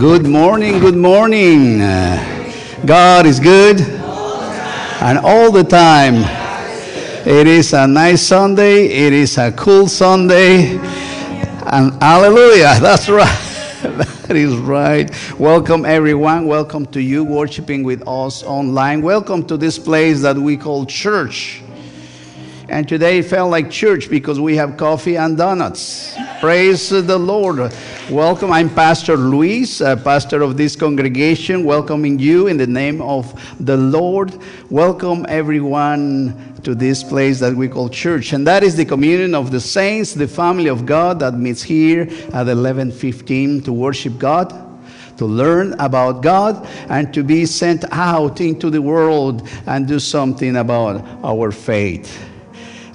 Good morning, good morning. Uh, God is good and all the time. It is a nice Sunday, it is a cool Sunday, and hallelujah, that's right. that is right. Welcome, everyone. Welcome to you worshiping with us online. Welcome to this place that we call church. And today it felt like church because we have coffee and donuts. Praise the Lord. Welcome. I'm Pastor Luis, uh, pastor of this congregation, welcoming you in the name of the Lord. Welcome everyone to this place that we call church. And that is the communion of the saints, the family of God that meets here at 11:15 to worship God to learn about God and to be sent out into the world and do something about our faith.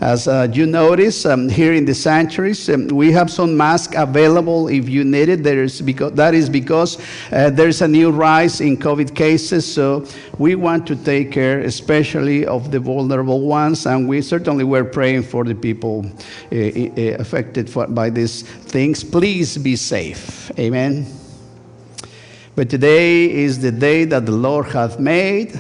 As uh, you notice um, here in the sanctuaries, um, we have some masks available if you need it. There is because, that is because uh, there's a new rise in COVID cases. So we want to take care, especially of the vulnerable ones. And we certainly were praying for the people uh, uh affected for, by these things. Please be safe. Amen. But today is the day that the Lord hath made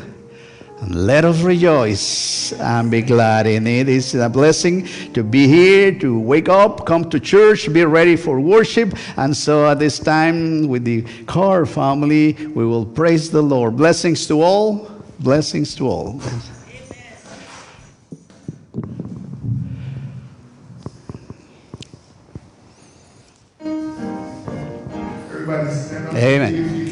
let us rejoice and be glad in it. It's a blessing to be here, to wake up, come to church, be ready for worship. And so at this time, with the Carr family, we will praise the Lord. Blessings to all. Blessings to all. Up Amen.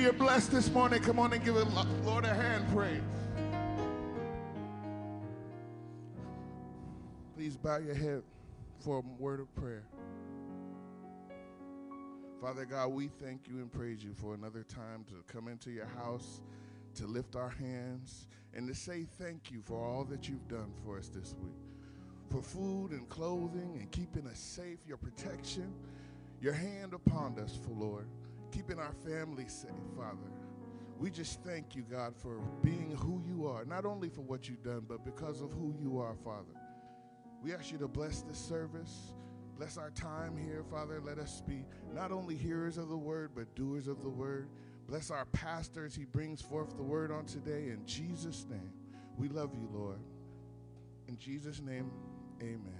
You're blessed this morning, come on and give it, Lord, a hand praise. Please bow your head for a word of prayer. Father God, we thank you and praise you for another time to come into your house, to lift our hands, and to say thank you for all that you've done for us this week. For food and clothing and keeping us safe, your protection, your hand upon us, for Lord, keeping our family safe, Father. We just thank you, God, for being who you are, not only for what you've done, but because of who you are, Father. We ask you to bless this service. Bless our time here, Father. Let us be not only hearers of the word, but doers of the word. Bless our pastor as he brings forth the word on today. In Jesus' name, we love you, Lord. In Jesus' name, amen.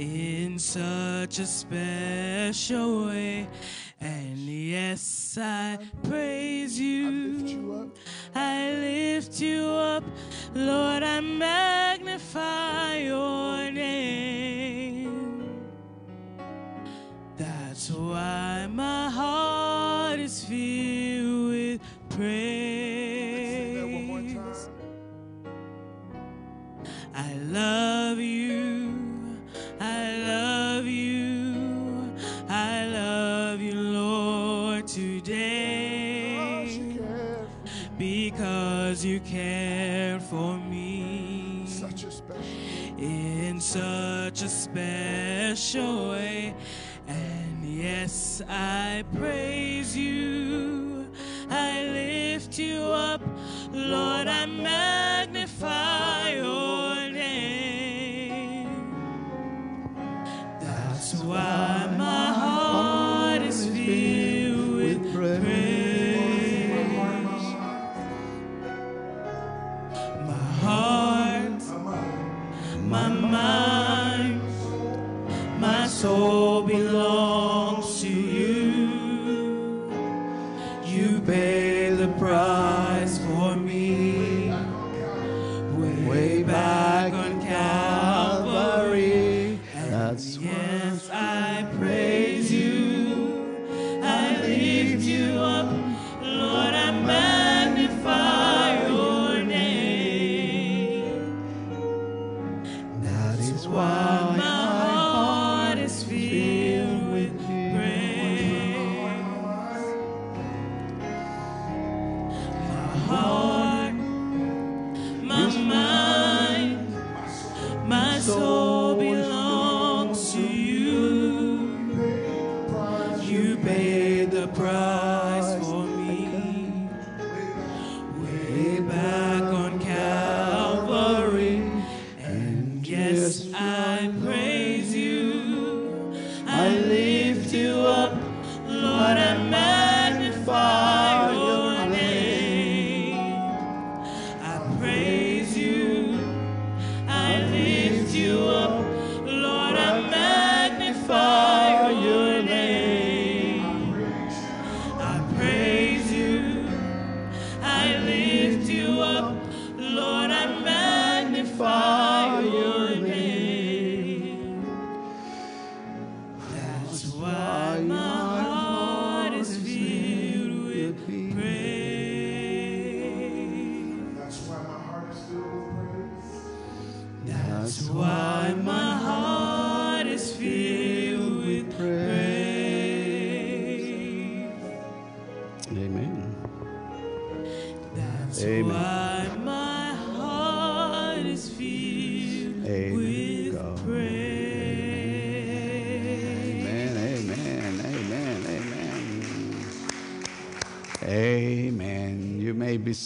in such a special way. And yes, I praise you. I lift you up. Lord, I magnify your name. That's why my heart such a special way. And yes, I praise you. I lift you up, Lord. I magnify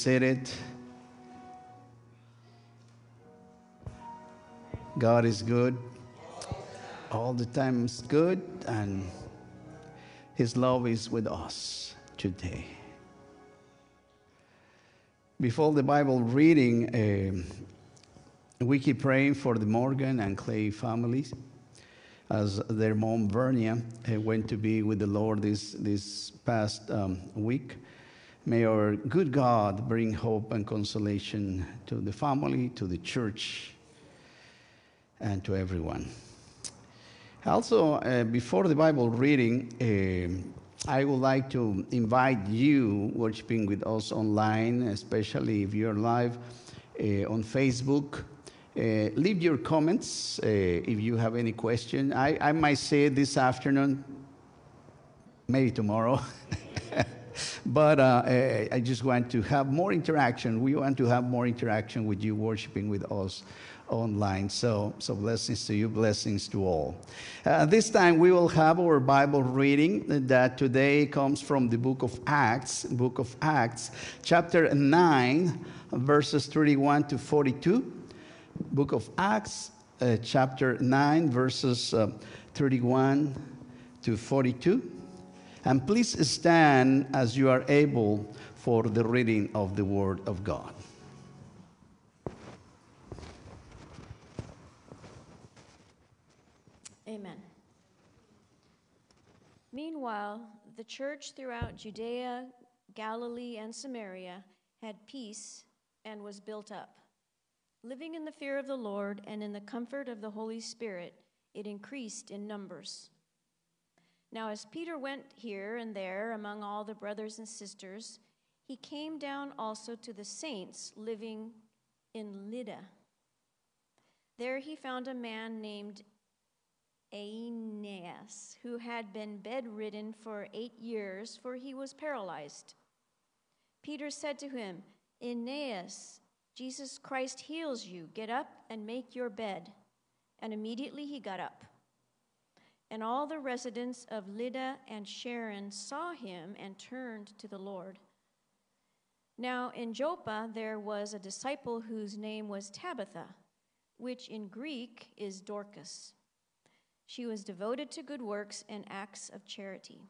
be seated. God is good. all the time is good, and His love is with us today. Before the Bible reading, uh, we keep praying for the Morgan and Clay families as their mom, Vernia, uh, went to be with the Lord this, this past um, week. May our good God bring hope and consolation to the family, to the church, and to everyone. Also, uh, before the Bible reading, uh, I would like to invite you worshiping with us online, especially if you're live uh, on Facebook. Uh, leave your comments uh, if you have any question. I, I might say it this afternoon, maybe tomorrow. but uh, I just want to have more interaction. We want to have more interaction with you worshiping with us online. So, so blessings to you, blessings to all. Uh, this time we will have our Bible reading that today comes from the book of Acts, book of Acts, chapter 9, verses 31 to 42. Book of Acts, uh, chapter 9, verses uh, 31 to 42. And please stand as you are able for the reading of the Word of God. Amen. Meanwhile, the church throughout Judea, Galilee, and Samaria had peace and was built up. Living in the fear of the Lord and in the comfort of the Holy Spirit, it increased in numbers. Now, as Peter went here and there among all the brothers and sisters, he came down also to the saints living in Lydda. There he found a man named Aeneas, who had been bedridden for eight years, for he was paralyzed. Peter said to him, Aeneas, Jesus Christ heals you. Get up and make your bed. And immediately he got up. And all the residents of Lydda and Sharon saw him and turned to the Lord. Now in Joppa there was a disciple whose name was Tabitha, which in Greek is Dorcas. She was devoted to good works and acts of charity.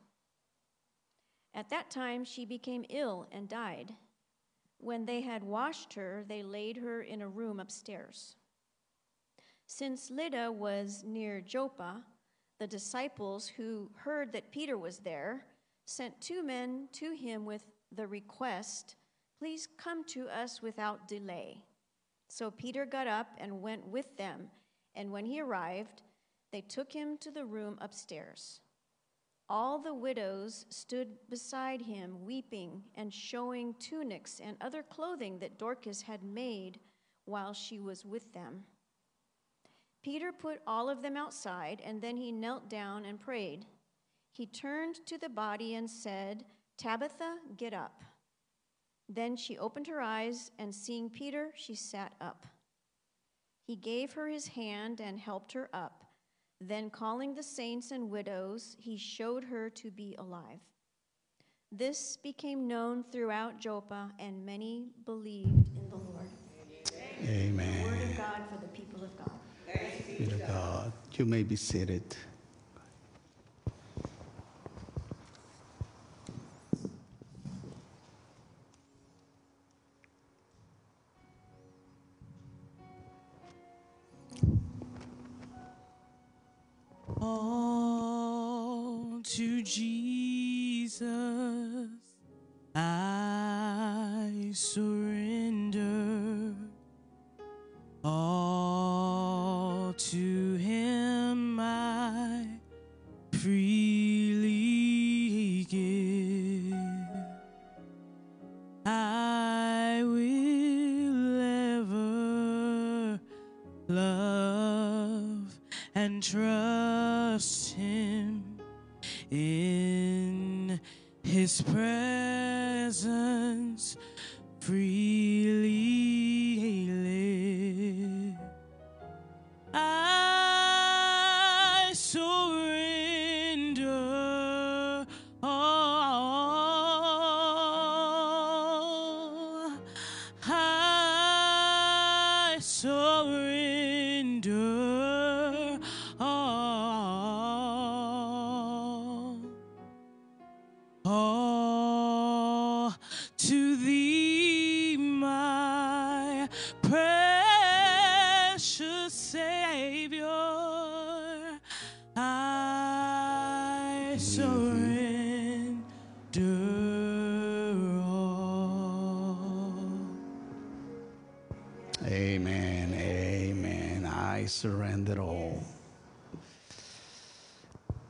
At that time she became ill and died. When they had washed her, they laid her in a room upstairs. Since Lydda was near Joppa, the disciples who heard that Peter was there sent two men to him with the request, Please come to us without delay. So Peter got up and went with them, and when he arrived, they took him to the room upstairs. All the widows stood beside him, weeping and showing tunics and other clothing that Dorcas had made while she was with them. Peter put all of them outside, and then he knelt down and prayed. He turned to the body and said, Tabitha, get up. Then she opened her eyes, and seeing Peter, she sat up. He gave her his hand and helped her up. Then, calling the saints and widows, he showed her to be alive. This became known throughout Joppa, and many believed in the Lord. Amen. Word of God for the people of God. Be to God. You may be seated.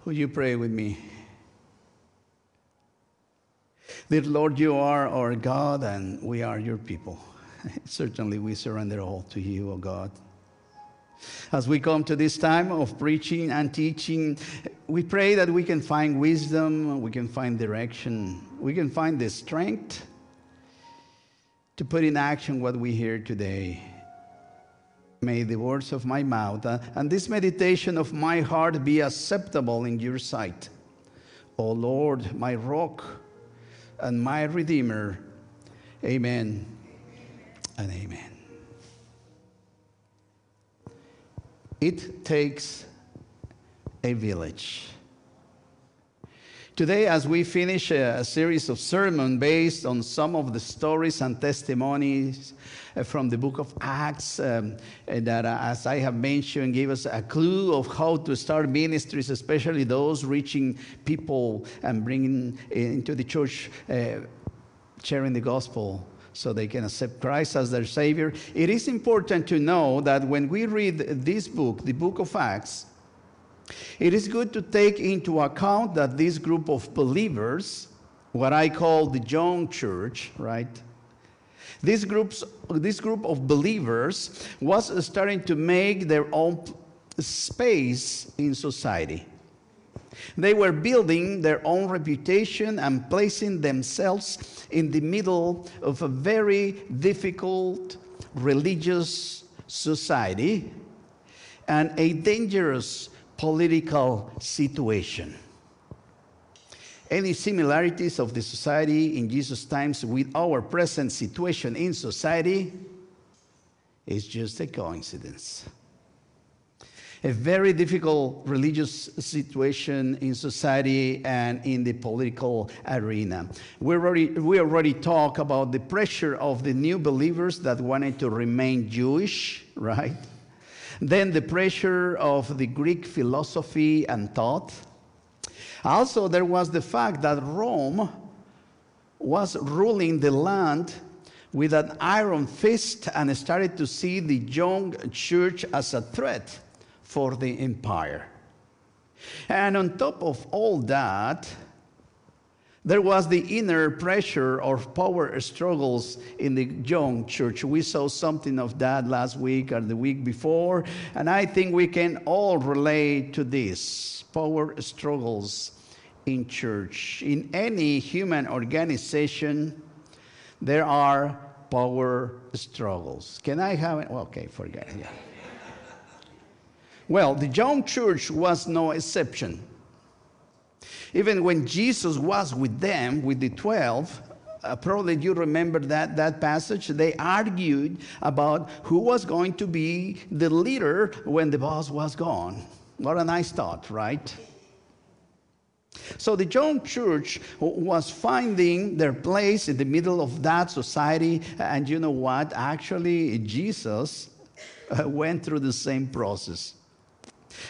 Will you pray with me? Dear Lord, you are our God and we are your people. Certainly, we surrender all to you, O oh God. As we come to this time of preaching and teaching, we pray that we can find wisdom, we can find direction, we can find the strength to put in action what we hear today. May the words of my mouth uh, and this meditation of my heart be acceptable in your sight. O Lord, my rock and my redeemer. Amen and amen. It takes a village. Today, as we finish a, a series of sermons based on some of the stories and testimonies uh, from the book of Acts, um, that, uh, as I have mentioned, gave us a clue of how to start ministries, especially those reaching people and bringing into the church, uh, sharing the gospel so they can accept Christ as their Savior. It is important to know that when we read this book, the book of Acts, it is good to take into account that this group of believers, what I call the young church, right? This, groups, this group of believers was starting to make their own space in society. They were building their own reputation and placing themselves in the middle of a very difficult religious society and a dangerous political situation. Any similarities of the society in Jesus' times with our present situation in society is just a coincidence. A very difficult religious situation in society and in the political arena. We already, we already talked about the pressure of the new believers that wanted to remain Jewish, right? Then the pressure of the Greek philosophy and thought. Also, there was the fact that Rome was ruling the land with an iron fist and started to see the young church as a threat for the empire. And on top of all that, there was the inner pressure of power struggles in the young church. We saw something of that last week or the week before, and I think we can all relate to this power struggles in church. In any human organization, there are power struggles. Can I have it? Okay, forget it. Yeah. Well, the young church was no exception. Even when Jesus was with them, with the 12, uh, probably you remember that, that passage. They argued about who was going to be the leader when the boss was gone. What a nice thought, right? So the young church was finding their place in the middle of that society. And you know what? Actually, Jesus uh, went through the same process.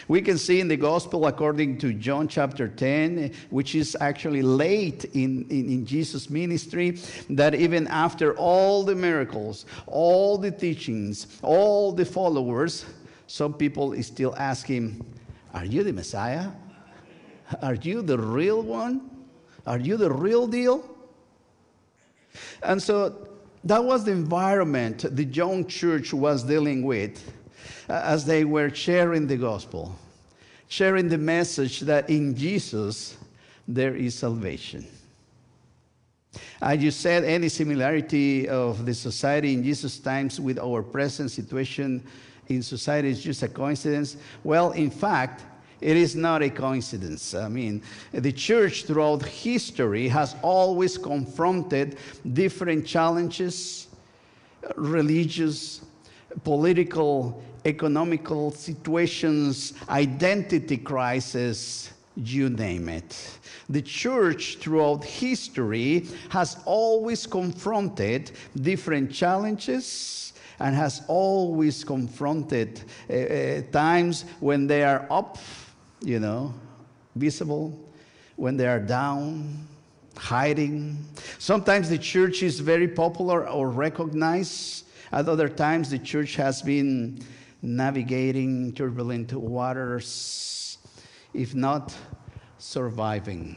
We can see in the gospel according to John chapter 10, which is actually late in, in, in, Jesus' ministry, that even after all the miracles, all the teachings, all the followers, some people still ask him, Are you the Messiah? Are you the real one? Are you the real deal? And so that was the environment the young church was dealing with Uh, as they were sharing the gospel, sharing the message that in Jesus there is salvation. As you said, any similarity of the society in Jesus' times with our present situation in society is just a coincidence. Well, in fact, it is not a coincidence. I mean, the church throughout history has always confronted different challenges, religious, political, economical situations, identity crisis, you name it. The church throughout history has always confronted different challenges and has always confronted uh, uh, times when they are up, you know, visible, when they are down, hiding. Sometimes the church is very popular or recognized. At other times, the church has been navigating turbulent waters, if not surviving.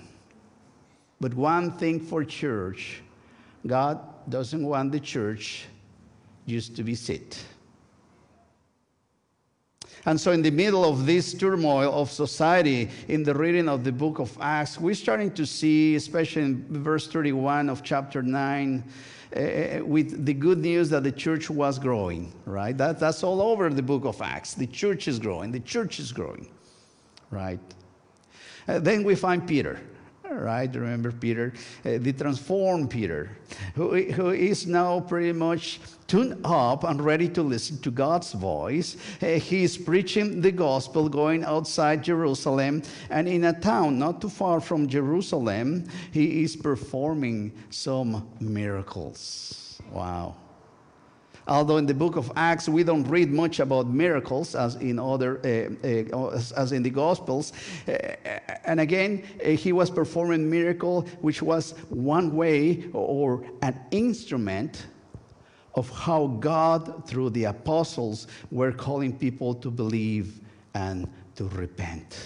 But one thing for church God doesn't want the church just to be sit. And so, in the middle of this turmoil of society, in the reading of the book of Acts, we're starting to see, especially in verse 31 of chapter 9, uh, with the good news that the church was growing, right? That, that's all over the book of Acts. The church is growing, the church is growing, right? Uh, then we find Peter right? Remember Peter, uh, the transformed Peter, who, who is now pretty much tuned up and ready to listen to God's voice. Uh, he is preaching the gospel going outside Jerusalem, and in a town not too far from Jerusalem, he is performing some miracles. Wow. Although in the book of Acts we don't read much about miracles as in other uh, uh, as in the Gospels, uh, and again he was performing miracle, which was one way or an instrument of how God through the apostles were calling people to believe and to repent.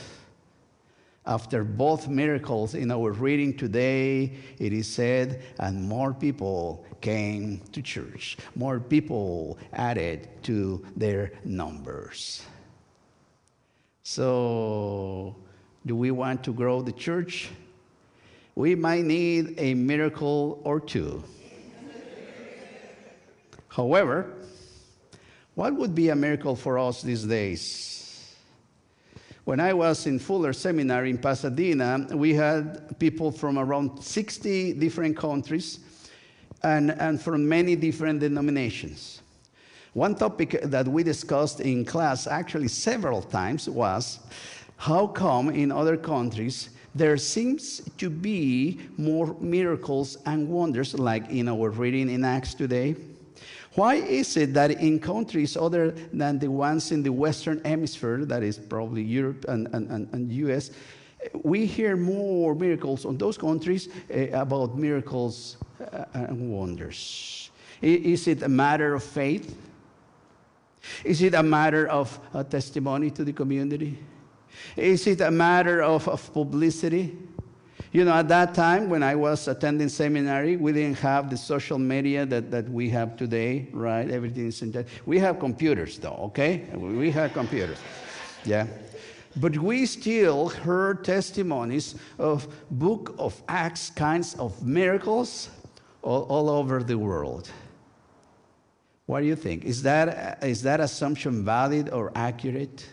After both miracles in our reading today, it is said, and more people came to church. More people added to their numbers. So, do we want to grow the church? We might need a miracle or two. However, what would be a miracle for us these days? When I was in Fuller Seminary in Pasadena, we had people from around 60 different countries and, and from many different denominations. One topic that we discussed in class actually several times was how come in other countries there seems to be more miracles and wonders like in our reading in Acts today? Why is it that in countries other than the ones in the Western Hemisphere, that is probably Europe and, and, and, and US, we hear more miracles on those countries uh, about miracles uh, and wonders? Is it a matter of faith? Is it a matter of a testimony to the community? Is it a matter of, of publicity? You know, at that time when I was attending seminary, we didn't have the social media that, that we have today, right? Everything is in that. We have computers, though, okay? We have computers. Yeah. But we still heard testimonies of book of Acts kinds of miracles all, all over the world. What do you think? Is that, is that assumption valid or accurate?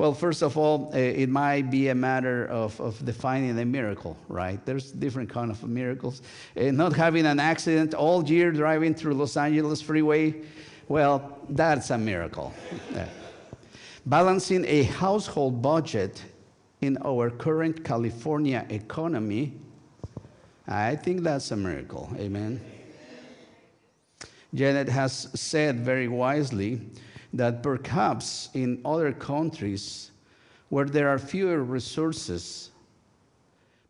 Well, first of all, eh, it might be a matter of, of defining a miracle, right? There's different kind of miracles. Uh, not having an accident all year driving through Los Angeles freeway, well, that's a miracle. Balancing a household budget in our current California economy, I think that's a miracle. Amen. Janet has said very wisely that perhaps in other countries where there are fewer resources,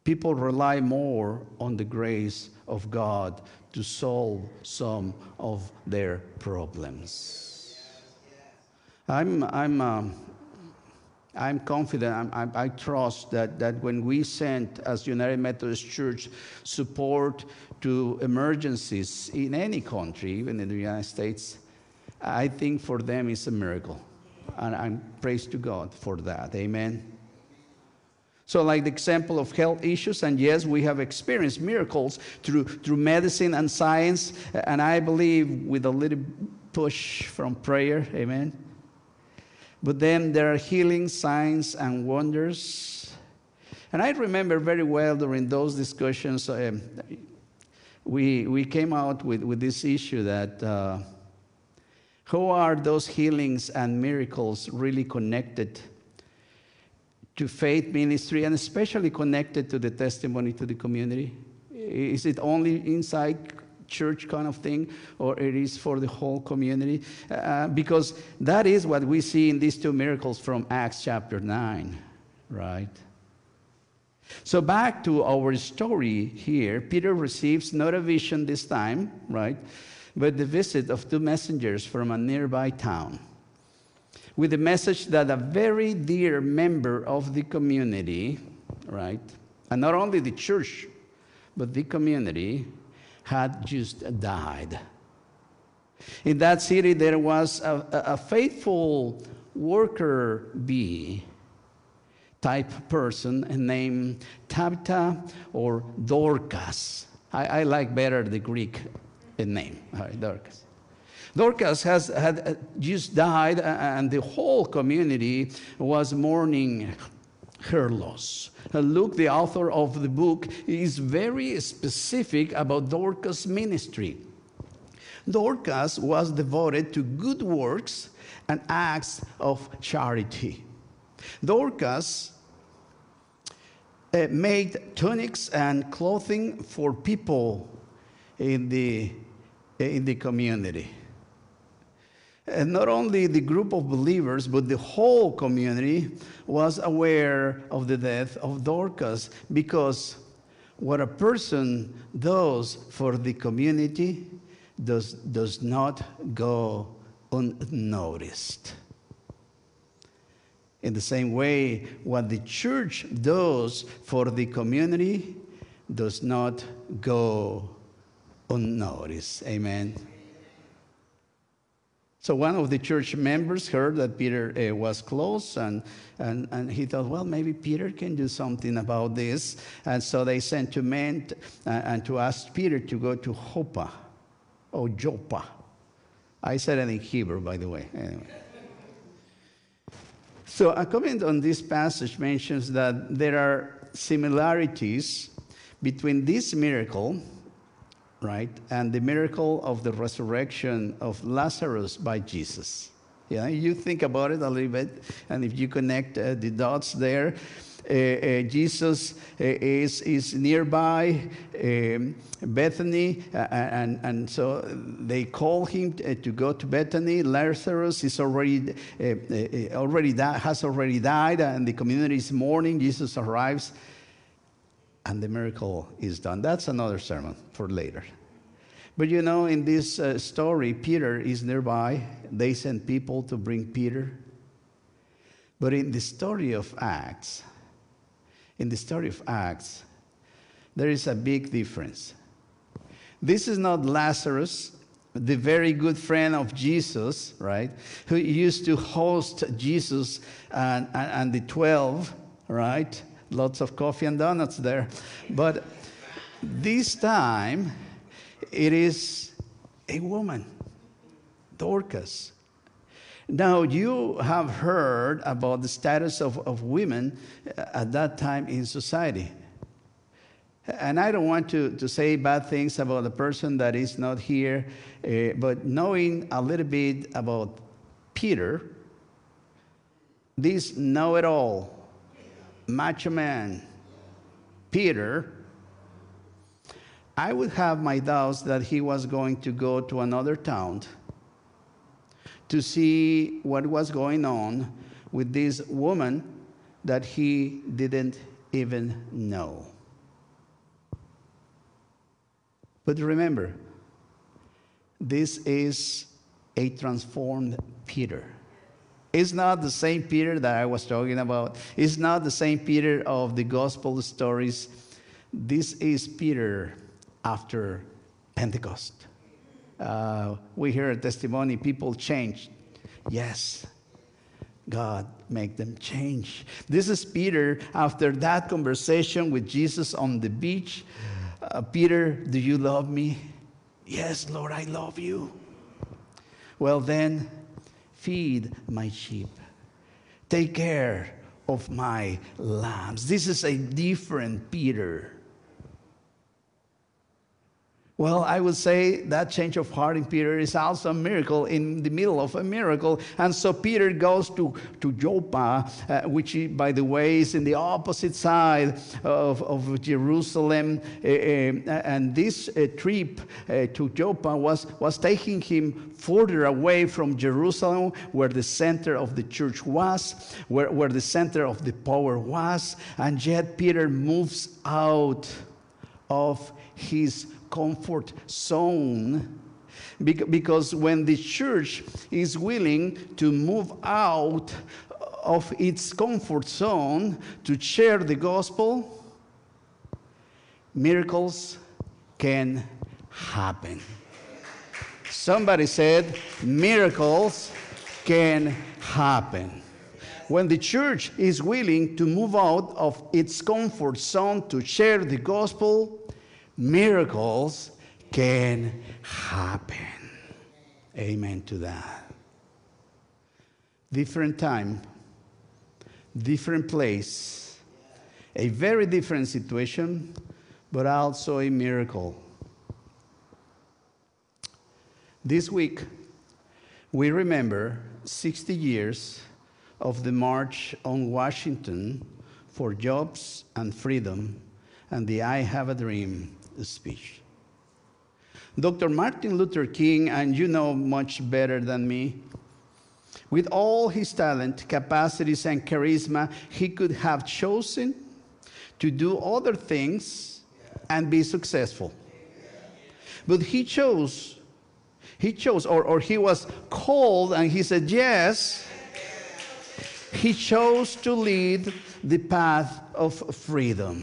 people rely more on the grace of God to solve some of their problems. I'm, I'm, um, I'm confident, I'm, i trust that, that when we send, as United Methodist Church, support to emergencies in any country, even in the United States, I think for them it's a miracle. And I'm praise to God for that. Amen. So, like the example of health issues, and yes, we have experienced miracles through, through medicine and science, and I believe with a little push from prayer, amen. But then there are healing signs and wonders. And I remember very well during those discussions, um, we, we came out with, with this issue that. Uh, how are those healings and miracles really connected to faith ministry and especially connected to the testimony to the community? Is it only inside church kind of thing or it is for the whole community? Uh, because that is what we see in these two miracles from Acts chapter 9, right? So, back to our story here, Peter receives not a vision this time, right? But the visit of two messengers from a nearby town with the message that a very dear member of the community, right, and not only the church, but the community, had just died. In that city, there was a, a faithful worker bee type person named Tabitha or Dorcas. I, I like better the Greek name, right, Dorcas. Dorcas has had uh, just died, and the whole community was mourning her loss. Luke, the author of the book, is very specific about Dorcas' ministry. Dorcas was devoted to good works and acts of charity. Dorcas uh, made tunics and clothing for people in the, Eh, in the community. And not only the group of believers, but the whole community was aware of the death of Dorcas because what a person does for the community does, does not go unnoticed. In the same way, what the church does for the community does not go unnoticed. Amen. So one of the church members heard that Peter uh, was close, and, and, and he thought, well, maybe Peter can do something about this. And so they sent two men t- uh, and to ask Peter to go to Joppa, or Joppa. I said it in Hebrew, by the way. Anyway. So a comment on this passage mentions that there are similarities between this miracle right? And the miracle of the resurrection of Lazarus by Jesus. Yeah, you think about it a little bit, and if you connect uh, the dots there, uh, uh, Jesus uh, is, is nearby um, Bethany, uh, and, and so they call him to, uh, to go to Bethany. Lazarus is already, already di- has already died, and the community is mourning. Jesus arrives and the miracle is done. That's another sermon for later. But you know, in this uh, story, Peter is nearby. They send people to bring Peter. But in the story of Acts, in the story of Acts, there is a big difference. This is not Lazarus, the very good friend of Jesus, right? Who used to host Jesus and, and, and the 12, right? Lots of coffee and donuts there. But this time, it is a woman, Dorcas. Now, you have heard about the status of, of women at that time in society. And I don't want to, to say bad things about the person that is not here, uh, but knowing a little bit about Peter, this know it all macho man, Peter, I would have my doubts that he was going to go to another town to see what was going on with this woman that he didn't even know. But remember, this is a transformed Peter. It's not the same Peter that I was talking about. It's not the same Peter of the gospel stories. This is Peter after Pentecost. Uh, we hear a testimony, people changed. Yes, God make them change. This is Peter after that conversation with Jesus on the beach. Uh, Peter, do you love me? Yes, Lord, I love you. Well, then, feed my sheep, take care of my lambs. This is a different Peter. Well, I would say that change of heart in Peter is also a miracle in the middle of a miracle. And so Peter goes to, to Joppa, uh, which, by the way, is in the opposite side of, of Jerusalem. Uh, uh, and this uh, trip uh, to Joppa was, was taking him further away from Jerusalem, where the center of the church was, where, where the center of the power was. And yet Peter moves out of his comfort zone Because when the church is willing to move out of its comfort zone to share the gospel, miracles can happen. Somebody said, miracles can happen. When the church is willing to move out of its comfort zone to share the gospel, miracles can happen. Amen to that. Different time, different place, a very different situation, but also a miracle. This week, we remember 60 years of the March on Washington for Jobs and Freedom and the I Have a Dream speech. Dr. Martin Luther King, and you know much better than me, with all his talent, capacities, and charisma, he could have chosen to do other things and be successful. But he chose, he chose, or, or he was called and he said yes. He chose to lead the path of freedom.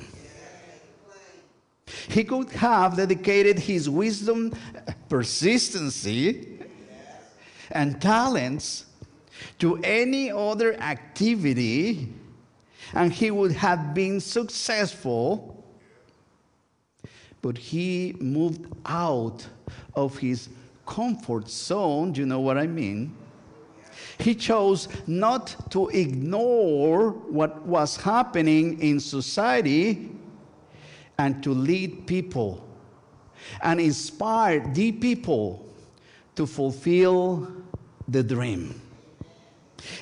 He could have dedicated his wisdom, persistency, and talents to any other activity, and he would have been successful. But he moved out of his comfort zone. Do you know what I mean? He chose not to ignore what was happening in society and to lead people and inspire the people to fulfill the dream.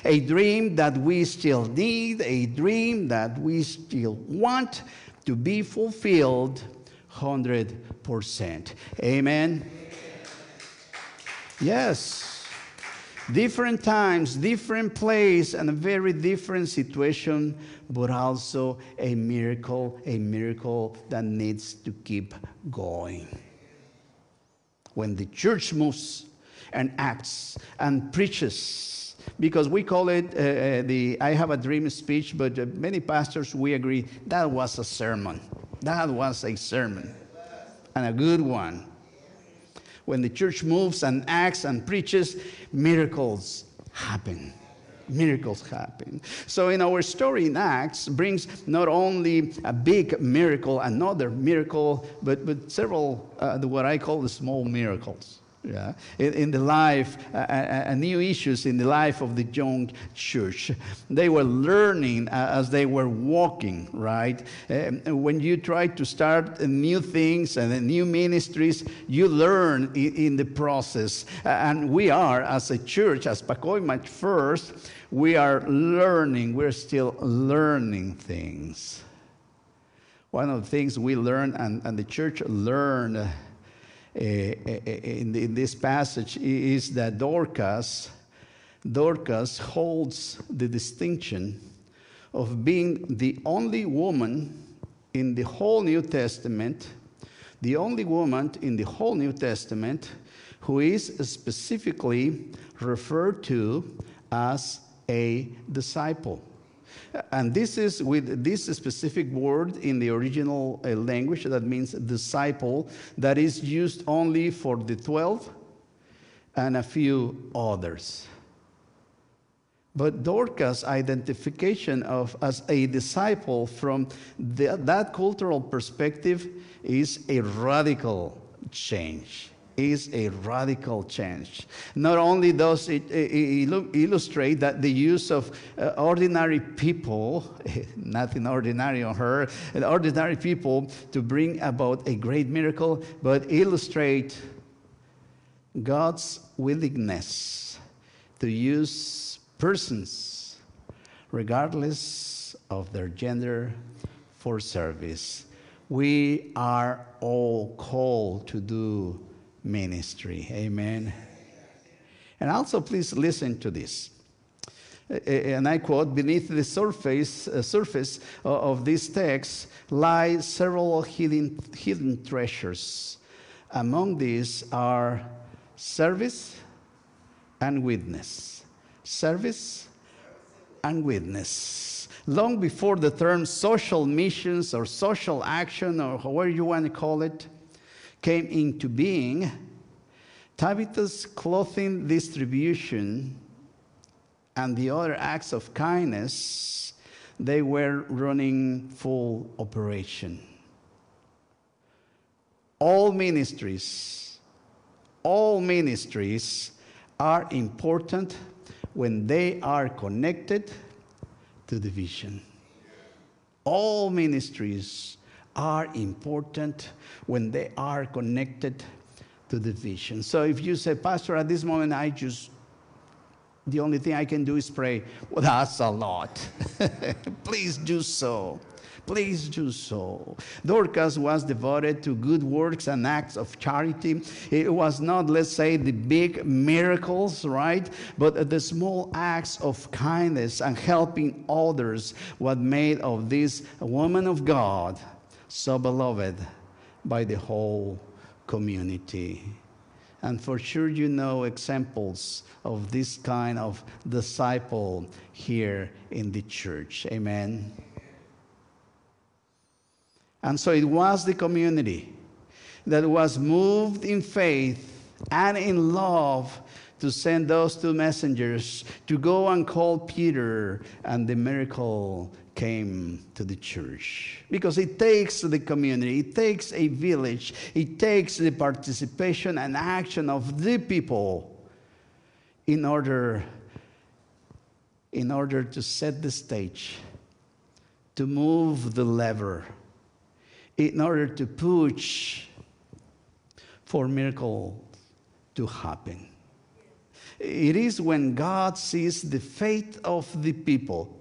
A dream that we still need, a dream that we still want to be fulfilled 100%. Amen. Yes. Different times, different place, and a very different situation, but also a miracle, a miracle that needs to keep going. When the church moves and acts and preaches, because we call it uh, uh, the I Have a Dream speech, but uh, many pastors, we agree that was a sermon. That was a sermon, and a good one when the church moves and acts and preaches, miracles happen. Miracles happen. So, in our story in Acts, brings not only a big miracle, another miracle, but, but several, uh, what I call the small miracles yeah, in, in the life, uh, uh, new issues in the life of the young church. They were learning uh, as they were walking, right? Um, when you try to start new things and new ministries, you learn in, in the process. and we are, as a church, as Pacoima First, we are learning, we're still learning things. One of the things we learn, and, and the church learned Eh, eh, eh, in, in this passage is that Dorcas, Dorcas holds the distinction of being the only woman in the whole New Testament, the only woman in the whole New Testament who is specifically referred to as a disciple. And this is with this specific word in the original uh, language that means disciple, that is used only for the 12 and a few others. But Dorcas' identification of as a disciple from the, that cultural perspective is a radical change is a radical change. Not only does it, illustrate that the use of uh, ordinary people, nothing ordinary on her, ordinary people to bring about a great miracle, but illustrate God's willingness to use persons, regardless of their gender, for service. We are all called to do ministry. Amen. And also, please listen to this. And I quote Beneath the surface, uh, surface of this text lie several hidden, hidden treasures. Among these are service and witness. Service and witness. Long before the term social missions or social action or however you want to call it came into being, Tabitha's clothing distribution and the other acts of kindness, they were running full operation. All ministries, all ministries are important when they are connected to the vision. All ministries are important when they are connected to the vision. So if you say, Pastor, at this moment I just the only thing I can do is pray. Well, that's a lot. Please do so. Please do so. Dorcas was devoted to good works and acts of charity. It was not, let's say, the big miracles, right? But the small acts of kindness and helping others what made of this woman of God so beloved by the whole community. And for sure, you know examples of this kind of disciple here in the church. Amen. And so it was the community that was moved in faith and in love to send those two messengers to go and call Peter, and the miracle came to the church. Because it takes the community, it takes a village, it takes the participation and action of the people in order, in order to set the stage, to move the lever, in order to push for miracle to happen. It is when God sees the faith of the people,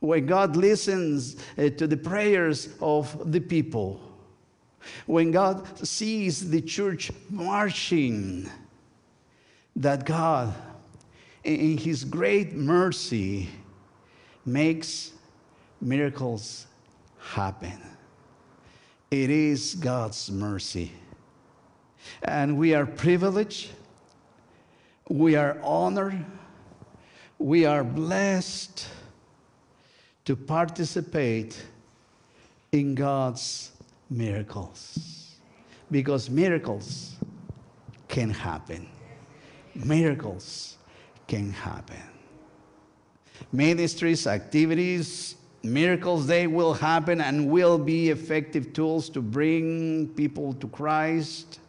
when God listens uh, to the prayers of the people, when God sees the church marching, that God, in His great mercy, makes miracles happen. It is God's mercy. And we are privileged we are honored, we are blessed to participate in God's miracles. Because miracles can happen. Miracles can happen. Ministries, activities, miracles, they will happen and will be effective tools to bring people to Christ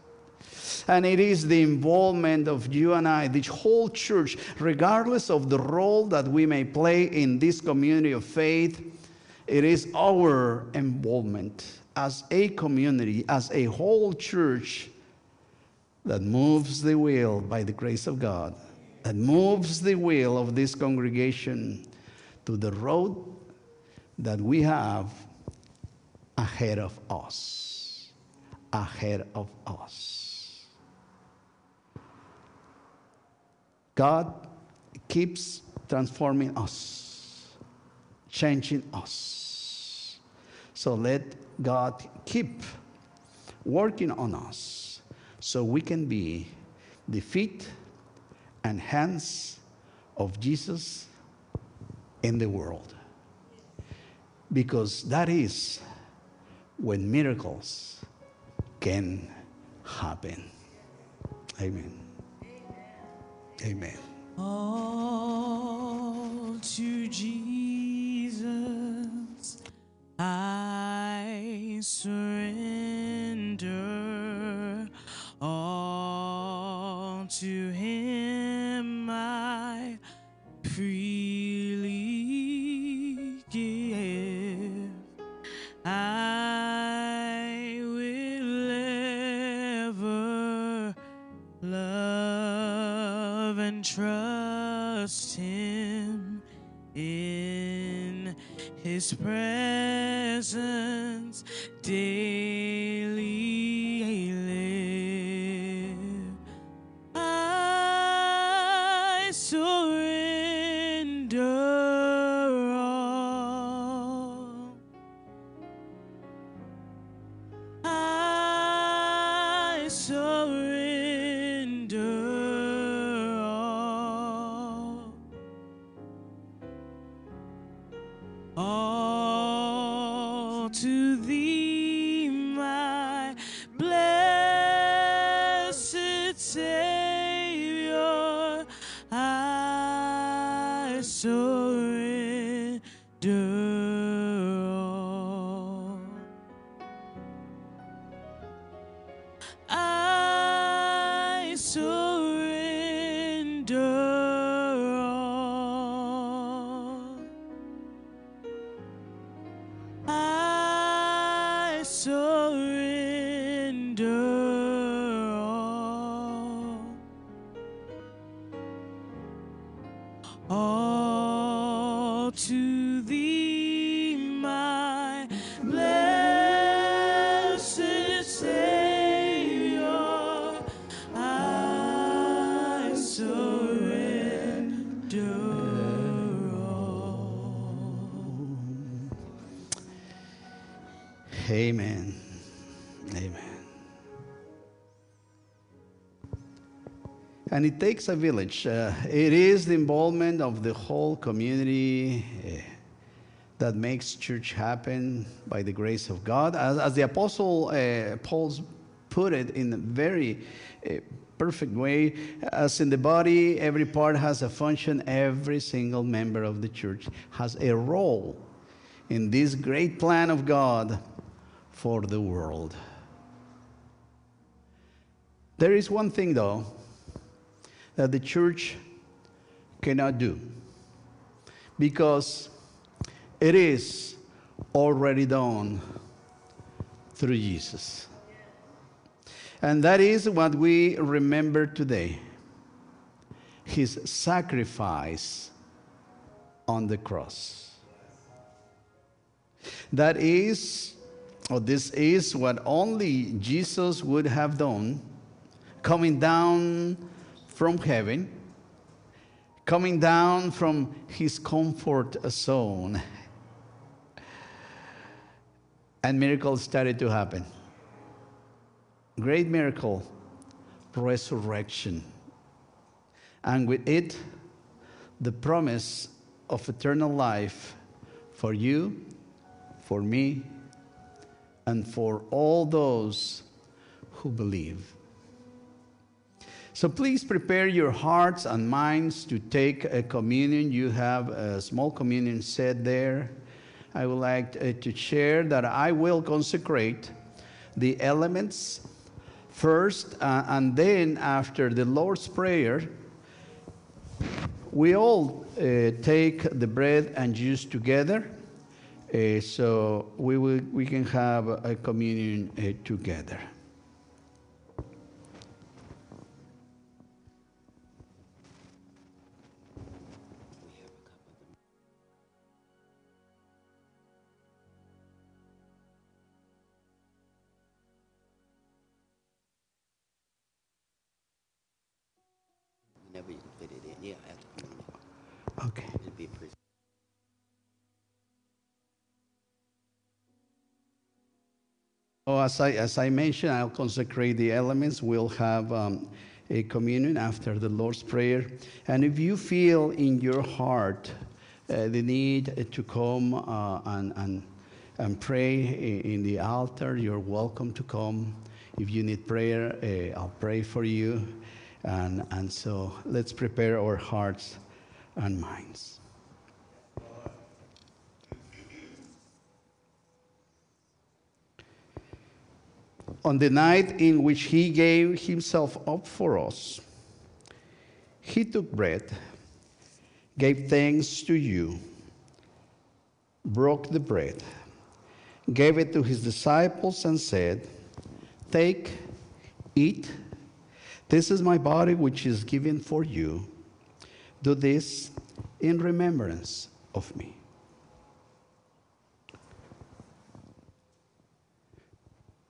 and it is the involvement of you and I, the whole church, regardless of the role that we may play in this community of faith. It is our involvement as a community, as a whole church, that moves the wheel by the grace of God, that moves the wheel of this congregation to the road that we have ahead of us. Ahead of us. God keeps transforming us, changing us. So let God keep working on us so we can be the feet and hands of Jesus in the world. Because that is when miracles can happen. Amen. Amen. All to Jesus I surrender. All to Him his presence Story. It takes a village. Uh, it is the involvement of the whole community uh, that makes church happen by the grace of God. As, as the Apostle uh, Paul put it in a very uh, perfect way, as in the body, every part has a function, every single member of the church has a role in this great plan of God for the world. There is one thing, though, that the church cannot do because it is already done through Jesus. And that is what we remember today his sacrifice on the cross. That is, or this is what only Jesus would have done, coming down from heaven, coming down from his comfort zone. And miracles started to happen. Great miracle, resurrection. And with it, the promise of eternal life for you, for me, and for all those who believe. So please prepare your hearts and minds to take a communion. You have a small communion set there. I would like uh, to share that I will consecrate the elements first, uh, and then after the Lord's Prayer, we all uh, take the bread and juice together. Uh, so we, will, we can have a communion uh, together. Oh, as I, as I mentioned, I'll consecrate the elements. We'll have um, a communion after the Lord's Prayer. And if you feel in your heart uh, the need to come uh, and, and, and pray in the altar, you're welcome to come. If you need prayer, uh, I'll pray for you. And, and so let's prepare our hearts and minds. On the night in which he gave himself up for us, he took bread, gave thanks to you, broke the bread, gave it to his disciples, and said, Take, eat. This is my body, which is given for you. Do this in remembrance of me.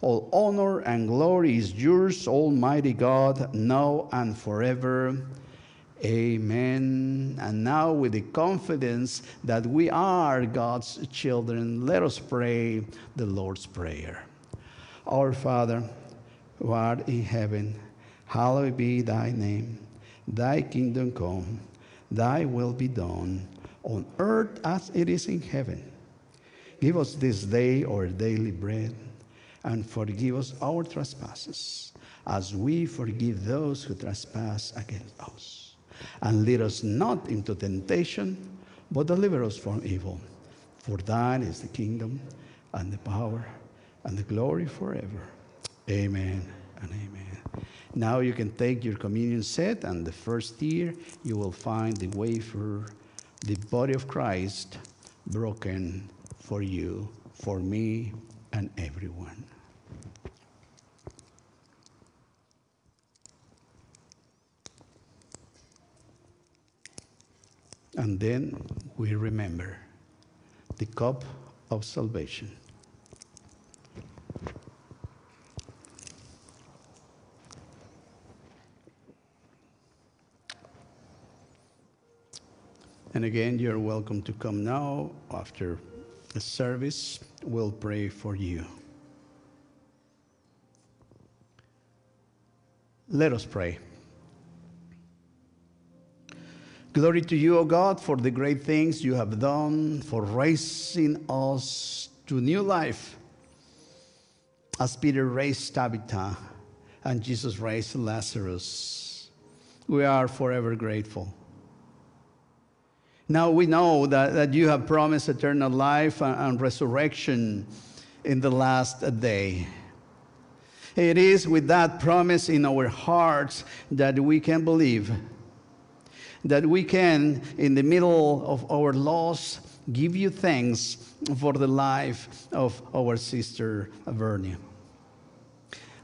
all honor and glory is yours, Almighty God, now and forever. Amen. And now, with the confidence that we are God's children, let us pray the Lord's Prayer. Our Father, who art in heaven, hallowed be thy name. Thy kingdom come, thy will be done, on earth as it is in heaven. Give us this day our daily bread, and forgive us our trespasses, as we forgive those who trespass against us. And lead us not into temptation, but deliver us from evil. For thine is the kingdom, and the power, and the glory forever. Amen and amen. Now you can take your communion set, and the first tier you will find the wafer, the body of Christ, broken for you, for me, and everyone. And then we remember the cup of salvation. And again, you're welcome to come now after the service. We'll pray for you. Let us pray. Glory to you, O God, for the great things you have done, for raising us to new life. As Peter raised Tabitha and Jesus raised Lazarus, we are forever grateful. Now we know that, that you have promised eternal life and, and resurrection in the last day. It is with that promise in our hearts that we can believe, that we can, in the middle of our loss, give you thanks for the life of our sister Vernia.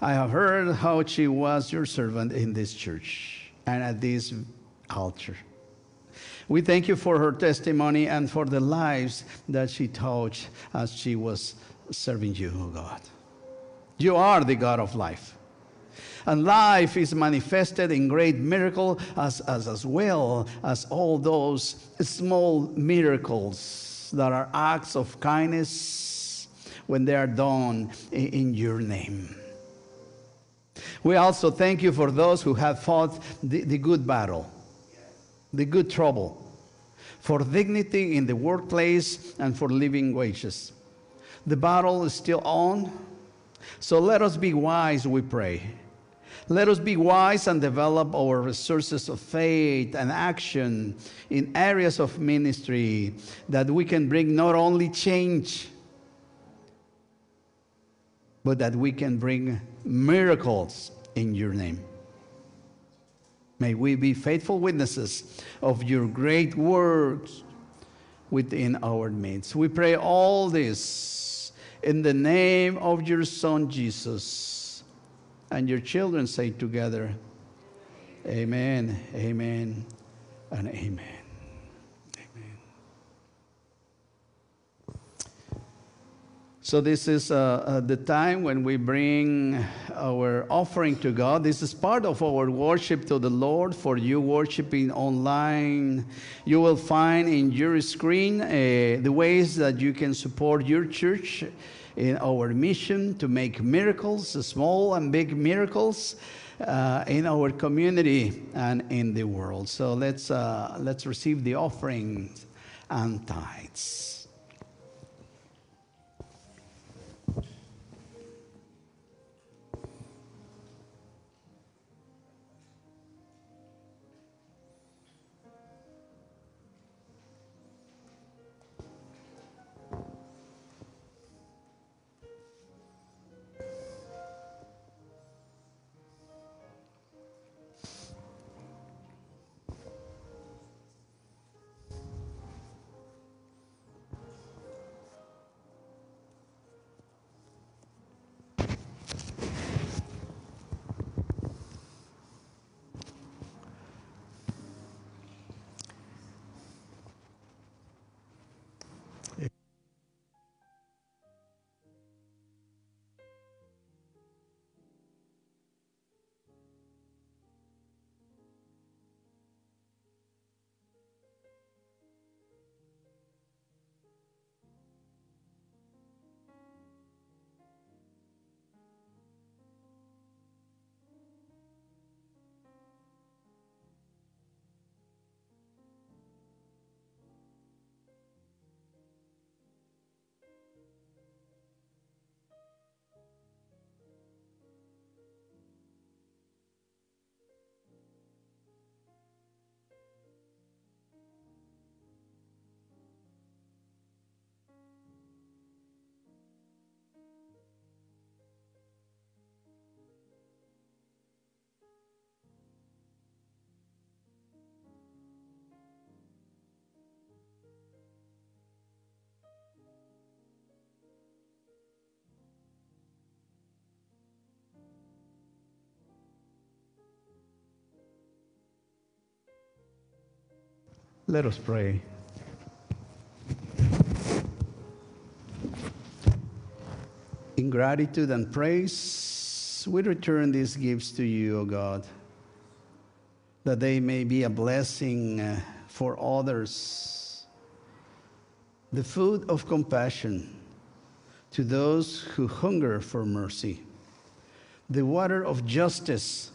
I have heard how she was your servant in this church and at this altar. We thank you for her testimony and for the lives that she touched as she was serving you, God. You are the God of life. And life is manifested in great miracle as, as, as well as all those small miracles that are acts of kindness when they are done in, in your name. We also thank you for those who have fought the, the good battle, the good trouble, for dignity in the workplace and for living wages. The battle is still on, so let us be wise, we pray. Let us be wise and develop our resources of faith and action in areas of ministry that we can bring not only change, but that we can bring miracles in your name. May we be faithful witnesses of your great works within our midst. We pray all this in the name of your Son, Jesus. And your children say together, Amen, Amen, and Amen. Amen. So, this is uh, uh, the time when we bring our offering to God. This is part of our worship to the Lord. For you worshiping online, you will find in your screen uh, the ways that you can support your church in our mission to make miracles, small and big miracles. Uh, in our community and in the world. So let's, uh, let's receive the offerings and tithes. Let us pray. In gratitude and praise, we return these gifts to you, O God, that they may be a blessing uh, for others, the food of compassion to those who hunger for mercy, the water of justice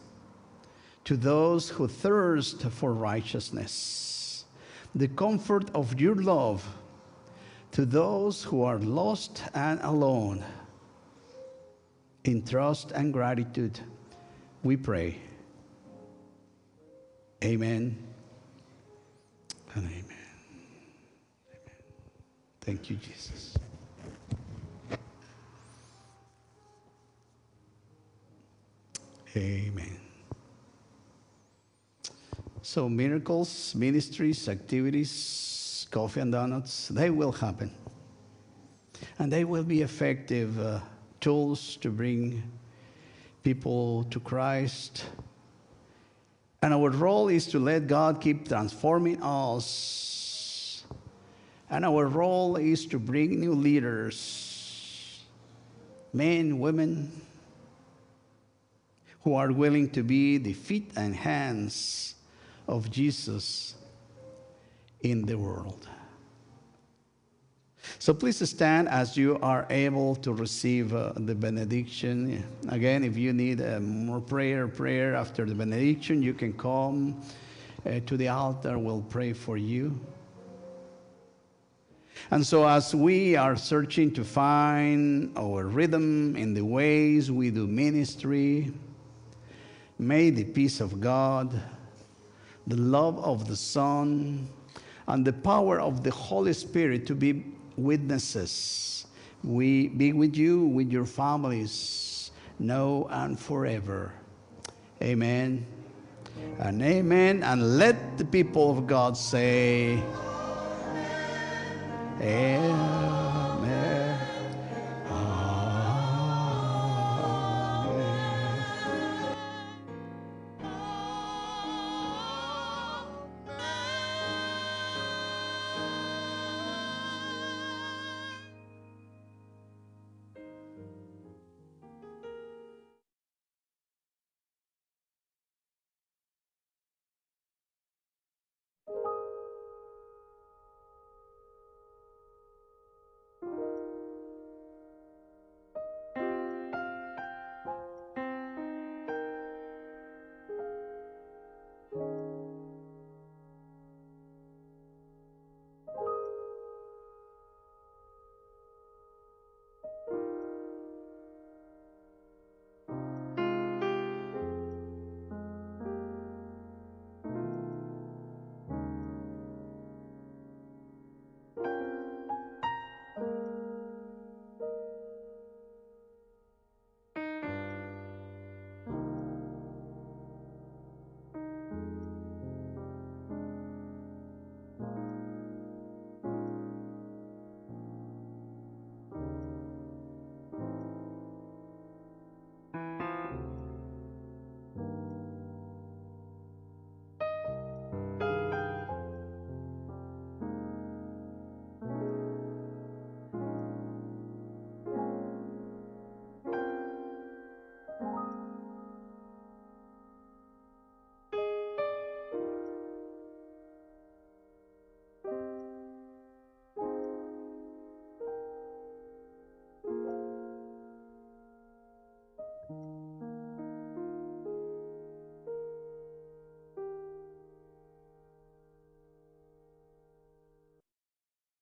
to those who thirst for righteousness, the comfort of your love to those who are lost and alone. In trust and gratitude, we pray. Amen and amen. Amen. Thank you, Jesus. Amen. So, miracles, ministries, activities, coffee and donuts, they will happen. And they will be effective uh, tools to bring people to Christ. And our role is to let God keep transforming us. And our role is to bring new leaders, men, women, who are willing to be the feet and hands of Jesus in the world. So please stand as you are able to receive uh, the benediction. Again, if you need uh, more prayer, prayer after the benediction, you can come uh, to the altar. We'll pray for you. And so, as we are searching to find our rhythm in the ways we do ministry, May the peace of God, the love of the Son, and the power of the Holy Spirit to be witnesses. We be with you, with your families, now and forever. Amen and amen. And let the people of God say, Amen.